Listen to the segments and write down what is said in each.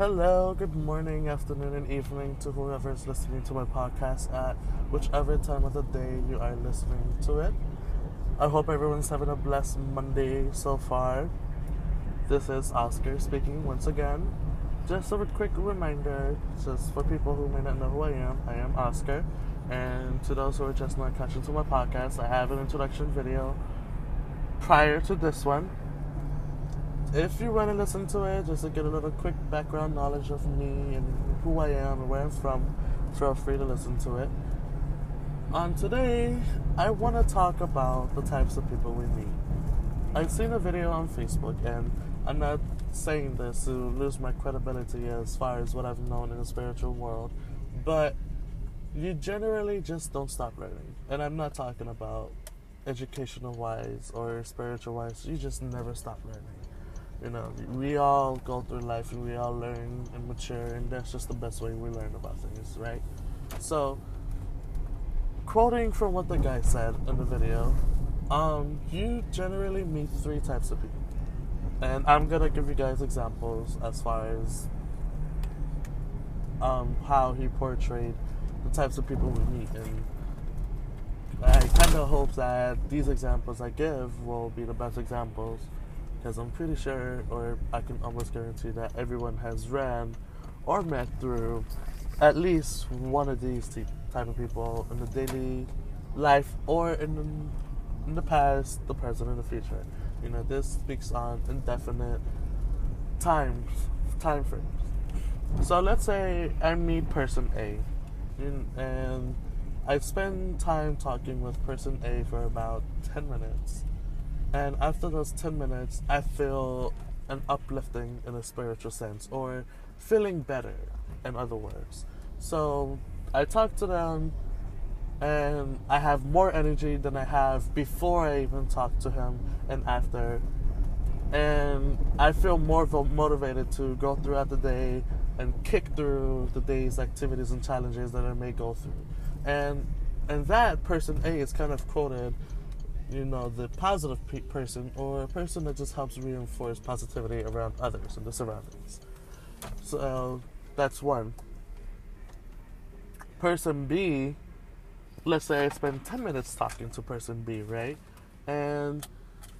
Hello, good morning, afternoon, and evening to whoever is listening to my podcast at whichever time of the day you are listening to it. I hope everyone's having a blessed Monday so far. This is Oscar speaking once again. Just a quick reminder, just for people who may not know who I am, I am Oscar. And to those who are just not catching to my podcast, I have an introduction video prior to this one if you want to listen to it, just to get a little quick background knowledge of me and who I am and where I'm from, feel free to listen to it. On today, I want to talk about the types of people we meet. I've seen a video on Facebook, and I'm not saying this to lose my credibility as far as what I've known in the spiritual world, but you generally just don't stop learning. And I'm not talking about educational wise or spiritual wise, you just never stop learning you know, we all go through life and we all learn and mature, and that's just the best way we learn about things, right? So, quoting from what the guy said in the video, um, you generally meet three types of people. And I'm gonna give you guys examples as far as um, how he portrayed the types of people we meet. And I kind of hope that these examples I give will be the best examples because I'm pretty sure, or I can almost guarantee that everyone has ran or met through at least one of these type of people in the daily life or in the, in the past, the present, and the future. You know, this speaks on indefinite times, time frames. So let's say I meet person A, and I spend time talking with person A for about 10 minutes and after those 10 minutes, I feel an uplifting in a spiritual sense, or feeling better, in other words. So I talk to them, and I have more energy than I have before I even talk to him and after. And I feel more motivated to go throughout the day and kick through the day's activities and challenges that I may go through. And and that person A is kind of quoted you know, the positive pe- person or a person that just helps reinforce positivity around others and the surroundings. So that's one. Person B, let's say I spend 10 minutes talking to person B, right? And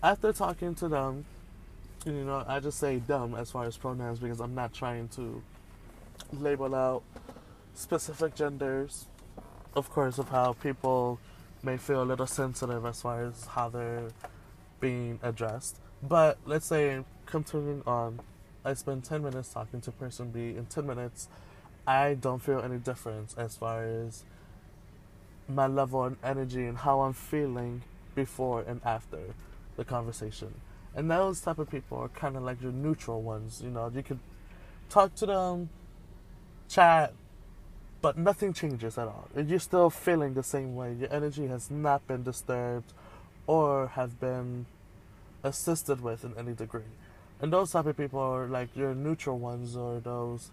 after talking to them, you know, I just say them as far as pronouns because I'm not trying to label out specific genders, of course, of how people may feel a little sensitive as far as how they're being addressed. But let's say, continuing on, I spend 10 minutes talking to person B. In 10 minutes, I don't feel any difference as far as my level of energy and how I'm feeling before and after the conversation. And those type of people are kind of like your neutral ones. You know, you could talk to them, chat, but nothing changes at all. You're still feeling the same way. Your energy has not been disturbed or have been assisted with in any degree. And those type of people are like your neutral ones or those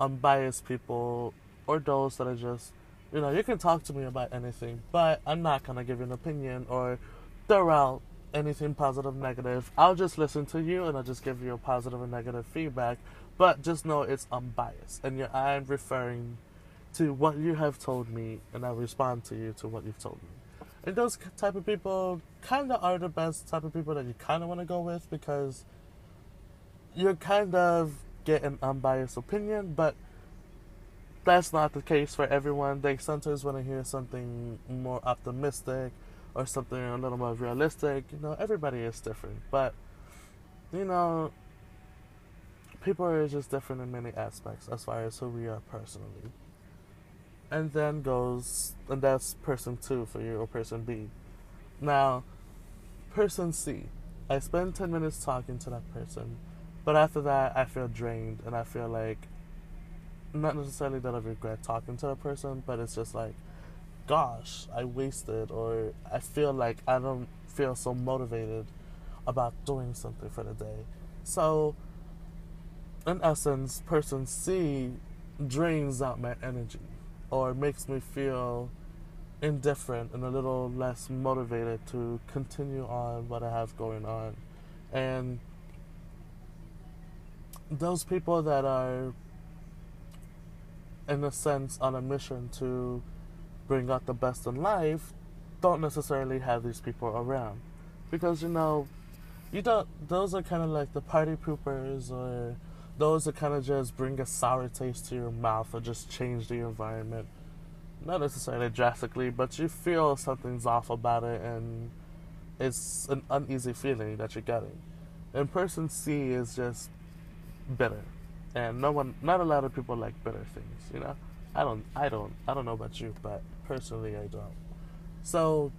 unbiased people or those that are just, you know, you can talk to me about anything, but I'm not going to give you an opinion or throw out anything positive, negative. I'll just listen to you and I'll just give you a positive and negative feedback, but just know it's unbiased. And I'm referring to what you have told me, and I respond to you to what you've told me. And those type of people kind of are the best type of people that you kind of want to go with because you kind of get an unbiased opinion, but that's not the case for everyone. They sometimes want to hear something more optimistic or something a little more realistic. You know, everybody is different, but you know, people are just different in many aspects as far as who we are personally and then goes, and that's person two for you, or person B. Now, person C, I spend 10 minutes talking to that person, but after that, I feel drained, and I feel like, not necessarily that I regret talking to that person, but it's just like, gosh, I wasted, or I feel like I don't feel so motivated about doing something for the day. So, in essence, person C drains out my energy or makes me feel indifferent and a little less motivated to continue on what I have going on. And those people that are, in a sense, on a mission to bring out the best in life, don't necessarily have these people around, because you know, you don't. Those are kind of like the party poopers, or those that kind of just bring a sour taste to your mouth, or just change the environment. Not necessarily drastically, but you feel something's off about it, and it's an uneasy feeling that you're getting. And person C is just bitter, and no one, not a lot of people like bitter things. You know, I don't, I don't, I don't know about you, but personally, I don't. So,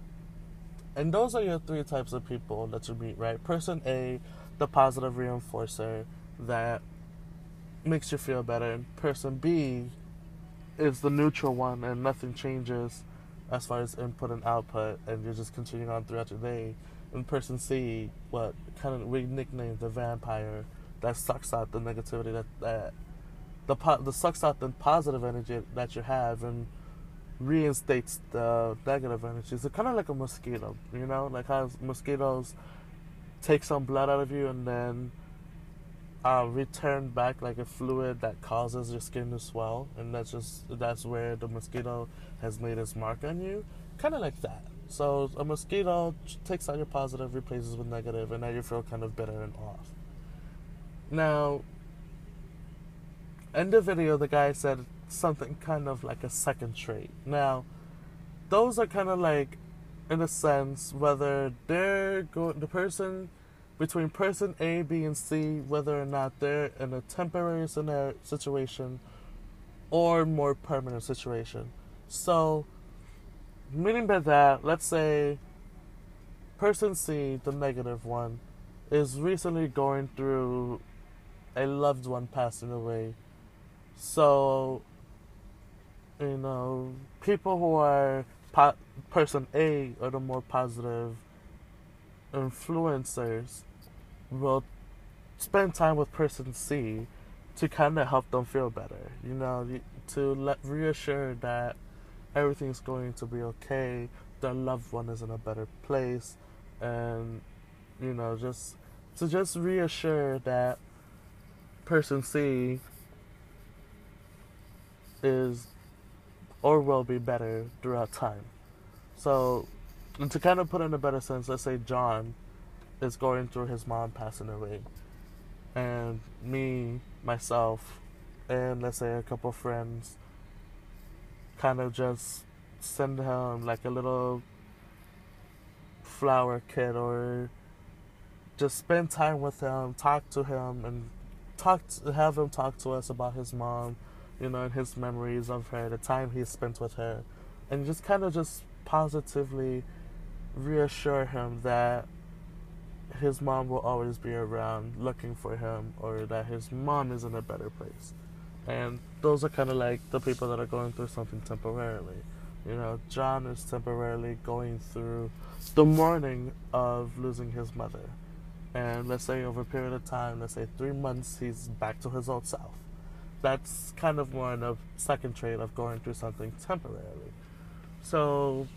and those are your three types of people that you meet, right? Person A, the positive reinforcer that makes you feel better, and person B is the neutral one, and nothing changes as far as input and output, and you're just continuing on throughout your day. And person C, what kind of we nicknamed the vampire, that sucks out the negativity that that the the sucks out the positive energy that you have and reinstates the negative energy. It's kind of like a mosquito, you know, like how mosquitoes take some blood out of you and then uh, return back like a fluid that causes your skin to swell, and that's just that's where the mosquito has made its mark on you, kind of like that. So a mosquito takes out your positive, replaces with negative, and now you feel kind of bitter and off. Now, in the video, the guy said something kind of like a second trait. Now, those are kind of like, in a sense, whether they're going, the person between person A, B, and C, whether or not they're in a temporary scenario, situation or more permanent situation. So, meaning by that, let's say person C, the negative one, is recently going through a loved one passing away. So, you know, people who are po- person A are the more positive influencers will spend time with person C to kind of help them feel better. You know, to let reassure that everything's going to be okay, their loved one is in a better place, and you know, just to just reassure that person C is or will be better throughout time. So, and to kind of put in a better sense, let's say John is going through his mom passing away, and me, myself, and let's say a couple friends kind of just send him like a little flower kit or just spend time with him, talk to him, and talk to, have him talk to us about his mom, you know, and his memories of her, the time he spent with her, and just kind of just positively reassure him that his mom will always be around looking for him or that his mom is in a better place. And those are kind of like the people that are going through something temporarily. You know, John is temporarily going through the mourning of losing his mother and let's say over a period of time, let's say three months, he's back to his old self. That's kind of more in a second trait of going through something temporarily. So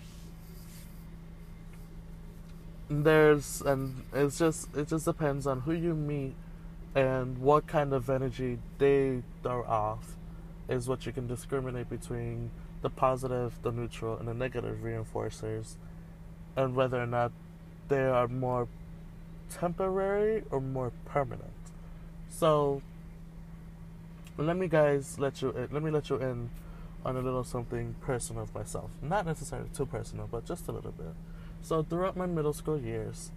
there's and it's just it just depends on who you meet and what kind of energy they throw off is what you can discriminate between the positive, the neutral, and the negative reinforcers, and whether or not they are more temporary or more permanent. So let me guys let you in, let me let you in on a little something personal of myself. Not necessarily too personal, but just a little bit. So throughout my middle school years,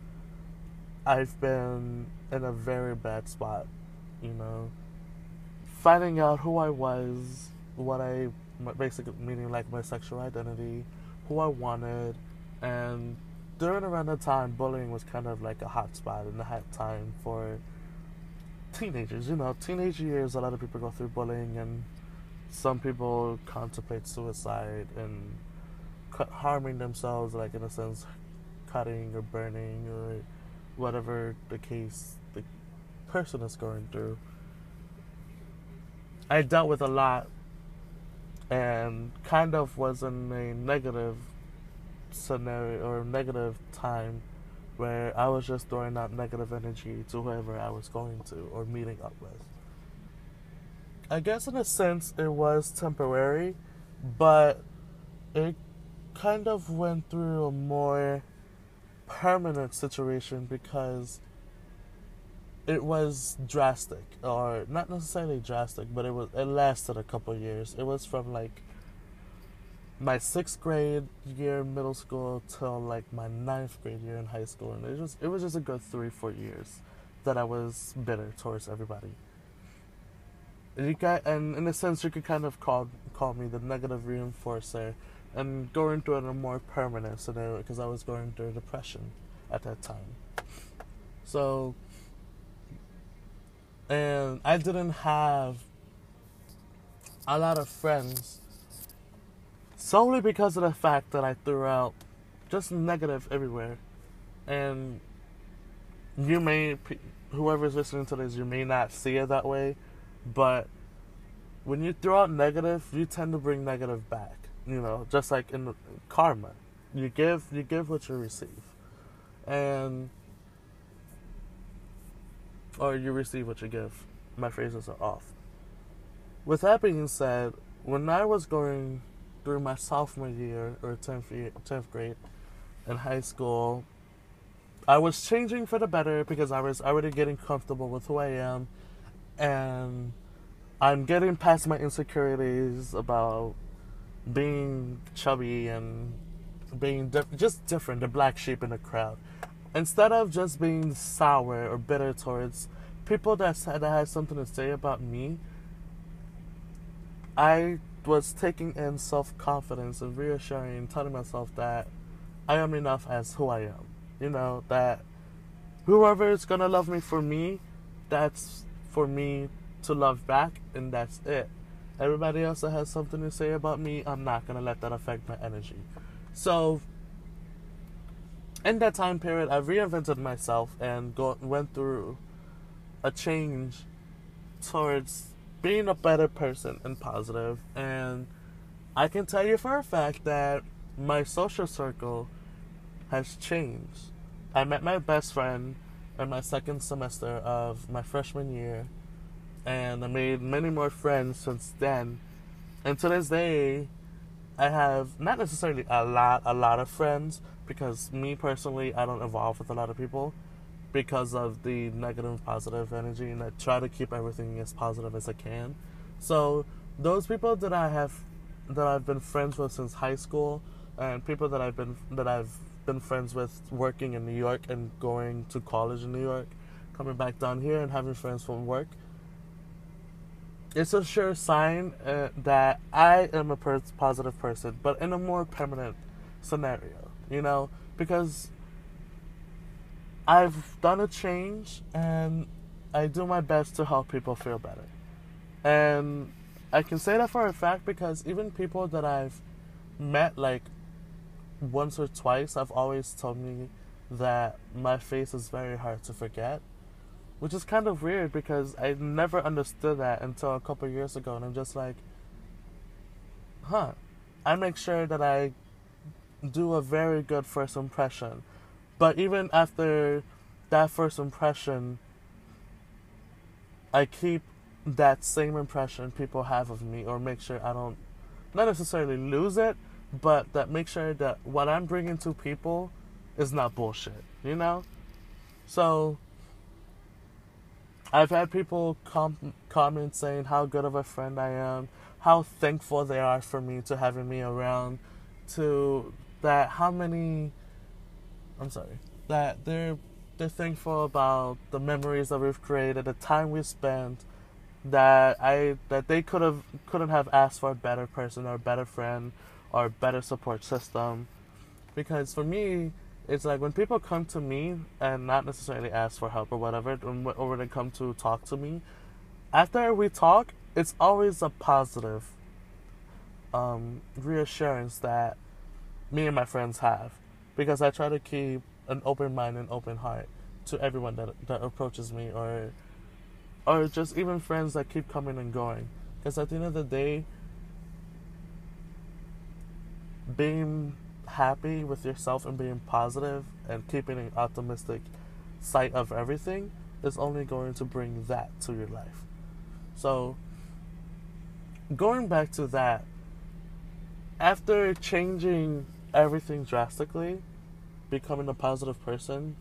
I've been in a very bad spot, you know, finding out who I was, what I basically meaning like my sexual identity, who I wanted, and during around that time, bullying was kind of like a hot spot in the hot time for teenagers. You know, teenage years, a lot of people go through bullying, and some people contemplate suicide and harming themselves, like in a sense, cutting or burning or whatever the case the person is going through. I dealt with a lot and kind of was in a negative scenario or negative time where I was just throwing out negative energy to whoever I was going to or meeting up with. I guess in a sense it was temporary, but it kind of went through a more permanent situation because it was drastic or not necessarily drastic but it was it lasted a couple years. It was from like my sixth grade year in middle school till like my ninth grade year in high school and it just it was just a good three four years that i was bitter towards everybody. And you got and in a sense you could kind of call call me the negative reinforcer and going through a more permanent scenario because I was going through depression at that time. So, and I didn't have a lot of friends solely because of the fact that I threw out just negative everywhere. And you may, whoever's listening to this, you may not see it that way, but when you throw out negative, you tend to bring negative back. You know, just like in karma, you give you give what you receive, and or you receive what you give. My phrases are off. With that being said, when I was going through my sophomore year or tenth year, tenth grade in high school, I was changing for the better because I was already getting comfortable with who I am, and I'm getting past my insecurities about being chubby and being di- just different, the black sheep in the crowd. Instead of just being sour or bitter towards people that said that had something to say about me, I was taking in self confidence and reassuring, telling myself that I am enough as who I am. You know, that whoever is gonna love me for me, that's for me to love back, and that's it. Everybody else that has something to say about me, I'm not gonna let that affect my energy. So, in that time period, I reinvented myself and go, went through a change towards being a better person and positive. And I can tell you for a fact that my social circle has changed. I met my best friend in my second semester of my freshman year and I made many more friends since then. And to this day, I have not necessarily a lot, a lot of friends because me personally, I don't evolve with a lot of people because of the negative, positive energy, and I try to keep everything as positive as I can. So those people that I have, that I've been friends with since high school, and people that I've been that I've been friends with working in New York and going to college in New York, coming back down here and having friends from work it's a sure sign uh, that I am a positive person, but in a more permanent scenario, you know, because I've done a change and I do my best to help people feel better. And I can say that for a fact because even people that I've met like once or twice, I've always told me that my face is very hard to forget which is kind of weird because I never understood that until a couple years ago, and I'm just like, huh. I make sure that I do a very good first impression, but even after that first impression, I keep that same impression people have of me, or make sure I don't, not necessarily lose it, but that make sure that what I'm bringing to people is not bullshit, you know? So I've had people com- comment saying how good of a friend I am, how thankful they are for me to having me around, to that how many I'm sorry, that they're they're thankful about the memories that we've created, the time we spent, that I that they could have couldn't have asked for a better person or a better friend or a better support system. Because for me, it's like when people come to me and not necessarily ask for help or whatever, or when they come to talk to me, after we talk, it's always a positive um, reassurance that me and my friends have, because I try to keep an open mind and open heart to everyone that that approaches me, or or just even friends that keep coming and going. Because at the end of the day, being happy with yourself and being positive and keeping an optimistic sight of everything is only going to bring that to your life. So, going back to that, after changing everything drastically, becoming a positive person,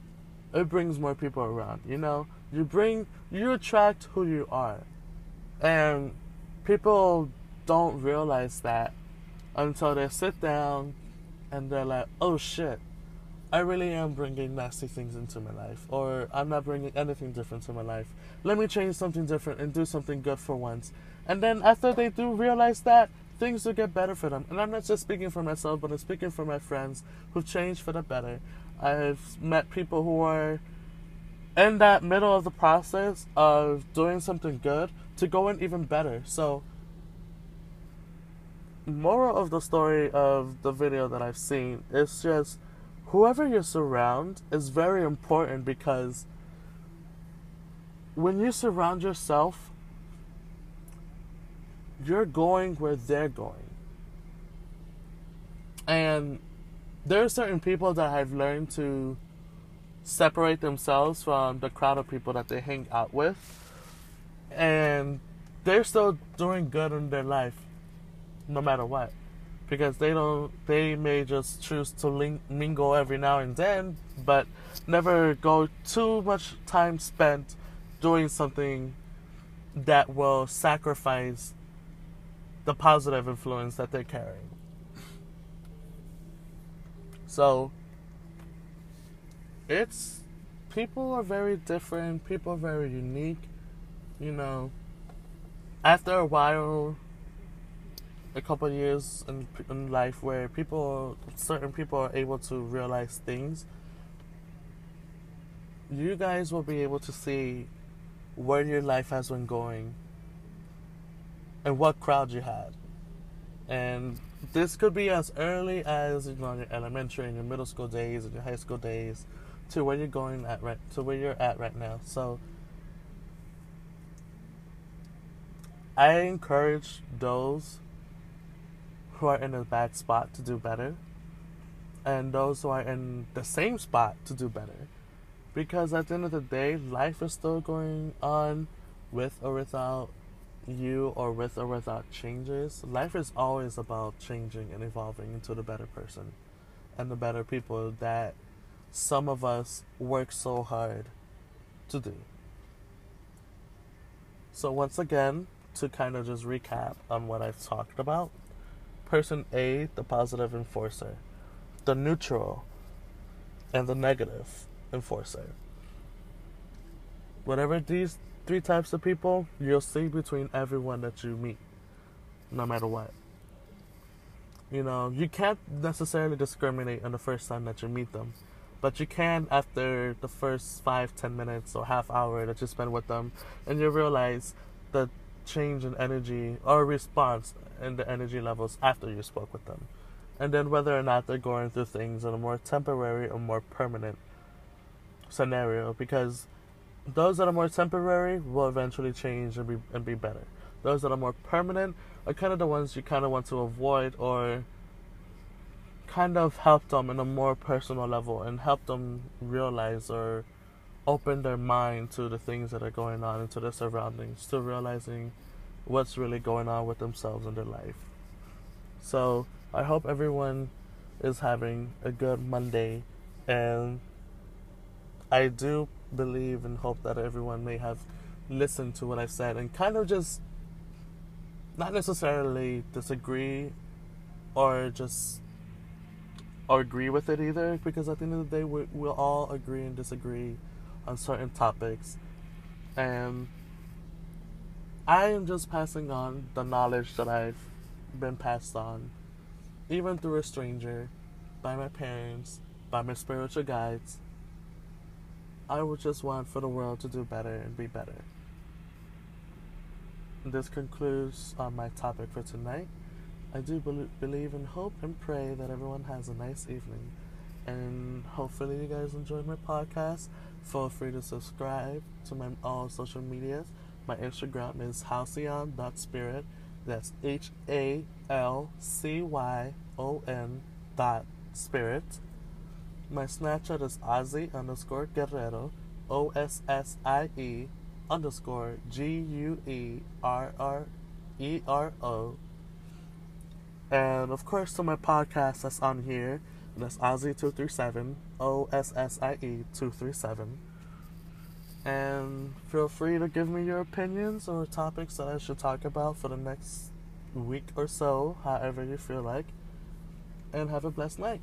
it brings more people around. You know, you bring, you attract who you are. And people don't realize that until they sit down and they're like, oh shit, I really am bringing nasty things into my life, or I'm not bringing anything different to my life. Let me change something different and do something good for once. And then after they do realize that, things will get better for them. And I'm not just speaking for myself, but I'm speaking for my friends who've changed for the better. I've met people who are in that middle of the process of doing something good to go going even better. So, moral of the story of the video that I've seen is just whoever you surround is very important because when you surround yourself, you're going where they're going. And there are certain people that I've learned to separate themselves from the crowd of people that they hang out with. And they're still doing good in their life no matter what. Because they don't they may just choose to link, mingle every now and then but never go too much time spent doing something that will sacrifice the positive influence that they're carrying. So it's people are very different people are very unique you know. After a while a couple years in, in life where people, certain people are able to realize things, you guys will be able to see where your life has been going and what crowd you had. And this could be as early as you know your elementary and your middle school days and your high school days to where you're going at right to where you're at right now. So I encourage those who are in a bad spot to do better, and those who are in the same spot to do better. Because at the end of the day, life is still going on with or without you or with or without changes. Life is always about changing and evolving into the better person and the better people that some of us work so hard to do. So, once again, to kind of just recap on what I've talked about, person A, the positive enforcer, the neutral, and the negative enforcer. Whatever these three types of people, you'll see between everyone that you meet, no matter what. You know, you can't necessarily discriminate on the first time that you meet them, but you can after the first five, ten minutes or half hour that you spend with them, and you realize the change in energy or response in the energy levels after you spoke with them. And then whether or not they're going through things in a more temporary or more permanent scenario because those that are more temporary will eventually change and be and be better. Those that are more permanent are kind of the ones you kind of want to avoid or kind of help them in a more personal level and help them realize or open their mind to the things that are going on into their surroundings, to realizing what's really going on with themselves in their life. So I hope everyone is having a good Monday and I do believe and hope that everyone may have listened to what I've said and kind of just not necessarily disagree or just or agree with it either because at the end of the day we, we'll all agree and disagree on certain topics and I am just passing on the knowledge that I've been passed on, even through a stranger, by my parents, by my spiritual guides. I would just want for the world to do better and be better. This concludes uh, my topic for tonight. I do be- believe and hope and pray that everyone has a nice evening. And hopefully, you guys enjoyed my podcast. Feel free to subscribe to my all social medias my Instagram is halcyon.spirit. That's H A L C Y O N dot spirit. My Snapchat is Ossie underscore Guerrero. O S S I E underscore G U E R R E R O. And of course, to my podcast that's on here, that's Ossie237, O S S I E 237. And feel free to give me your opinions or topics that I should talk about for the next week or so, however you feel like. And have a blessed night.